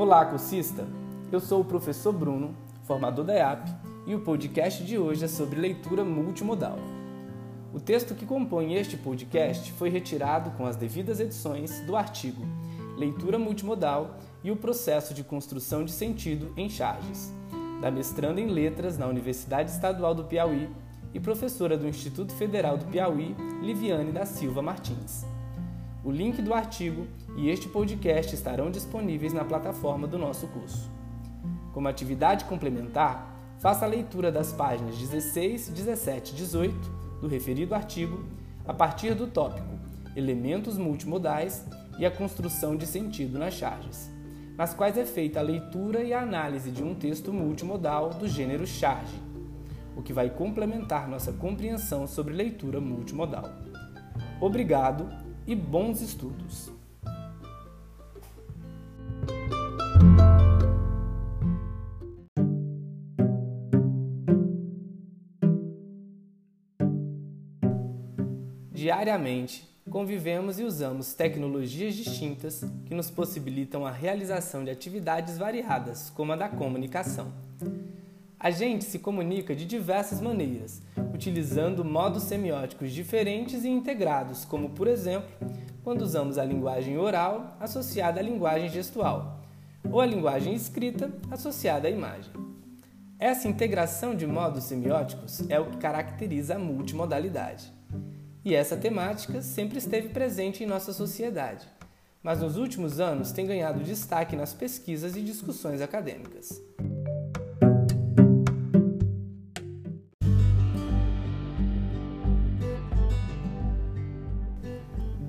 Olá, cursista! Eu sou o professor Bruno, formador da EAP, e o podcast de hoje é sobre leitura multimodal. O texto que compõe este podcast foi retirado com as devidas edições do artigo Leitura Multimodal e o processo de construção de sentido em charges, da mestranda em Letras na Universidade Estadual do Piauí e professora do Instituto Federal do Piauí, Liviane da Silva Martins. O link do artigo e este podcast estarão disponíveis na plataforma do nosso curso. Como atividade complementar, faça a leitura das páginas 16, 17 e 18 do referido artigo a partir do tópico Elementos multimodais e a construção de sentido nas charges, nas quais é feita a leitura e a análise de um texto multimodal do gênero charge, o que vai complementar nossa compreensão sobre leitura multimodal. Obrigado e bons estudos! Diariamente, convivemos e usamos tecnologias distintas que nos possibilitam a realização de atividades variadas, como a da comunicação. A gente se comunica de diversas maneiras, utilizando modos semióticos diferentes e integrados, como, por exemplo, quando usamos a linguagem oral associada à linguagem gestual, ou a linguagem escrita associada à imagem. Essa integração de modos semióticos é o que caracteriza a multimodalidade. E essa temática sempre esteve presente em nossa sociedade, mas nos últimos anos tem ganhado destaque nas pesquisas e discussões acadêmicas.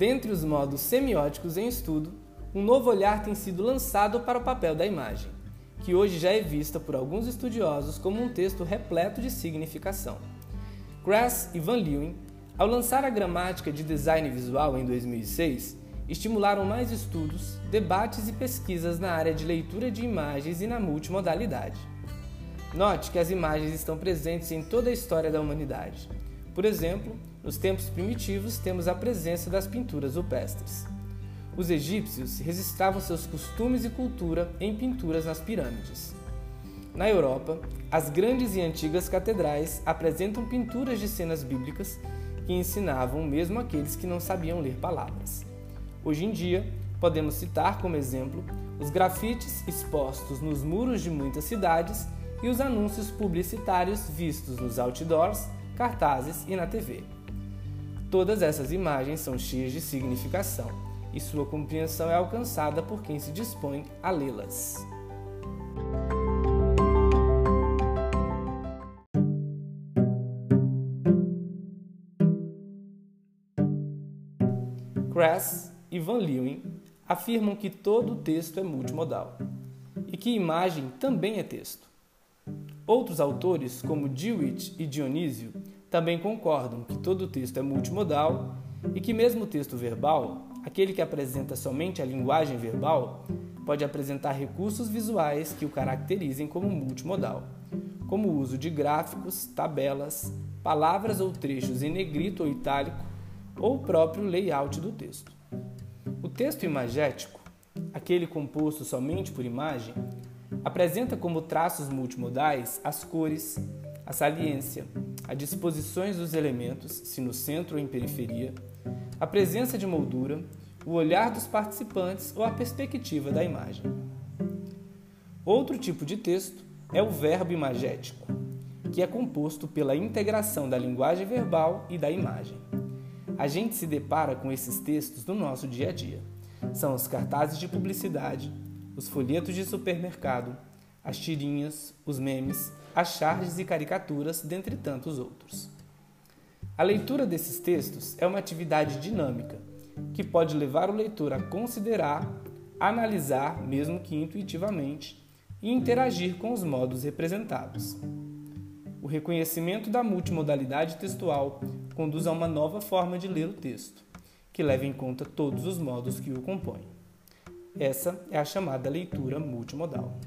Dentre os modos semióticos em estudo, um novo olhar tem sido lançado para o papel da imagem, que hoje já é vista por alguns estudiosos como um texto repleto de significação. Grass e Van Leeuwen ao lançar a gramática de design visual em 2006, estimularam mais estudos, debates e pesquisas na área de leitura de imagens e na multimodalidade. Note que as imagens estão presentes em toda a história da humanidade. Por exemplo, nos tempos primitivos temos a presença das pinturas rupestres. Os egípcios registravam seus costumes e cultura em pinturas nas pirâmides. Na Europa, as grandes e antigas catedrais apresentam pinturas de cenas bíblicas que ensinavam mesmo aqueles que não sabiam ler palavras. Hoje em dia, podemos citar como exemplo os grafites expostos nos muros de muitas cidades e os anúncios publicitários vistos nos outdoors, cartazes e na TV. Todas essas imagens são cheias de significação e sua compreensão é alcançada por quem se dispõe a lê-las. Kress e Van Leeuwen afirmam que todo texto é multimodal e que imagem também é texto. Outros autores, como Dewitt e Dionísio, também concordam que todo texto é multimodal e que mesmo o texto verbal, aquele que apresenta somente a linguagem verbal, pode apresentar recursos visuais que o caracterizem como multimodal, como o uso de gráficos, tabelas, palavras ou trechos em negrito ou itálico, ou o próprio layout do texto. O texto imagético, aquele composto somente por imagem, apresenta como traços multimodais as cores, a saliência, as disposições dos elementos, se no centro ou em periferia, a presença de moldura, o olhar dos participantes ou a perspectiva da imagem. Outro tipo de texto é o verbo imagético, que é composto pela integração da linguagem verbal e da imagem. A gente se depara com esses textos no nosso dia a dia. São os cartazes de publicidade, os folhetos de supermercado, as tirinhas, os memes, as charges e caricaturas, dentre tantos outros. A leitura desses textos é uma atividade dinâmica que pode levar o leitor a considerar, analisar, mesmo que intuitivamente, e interagir com os modos representados. O reconhecimento da multimodalidade textual conduz a uma nova forma de ler o texto, que leva em conta todos os modos que o compõem. Essa é a chamada leitura multimodal.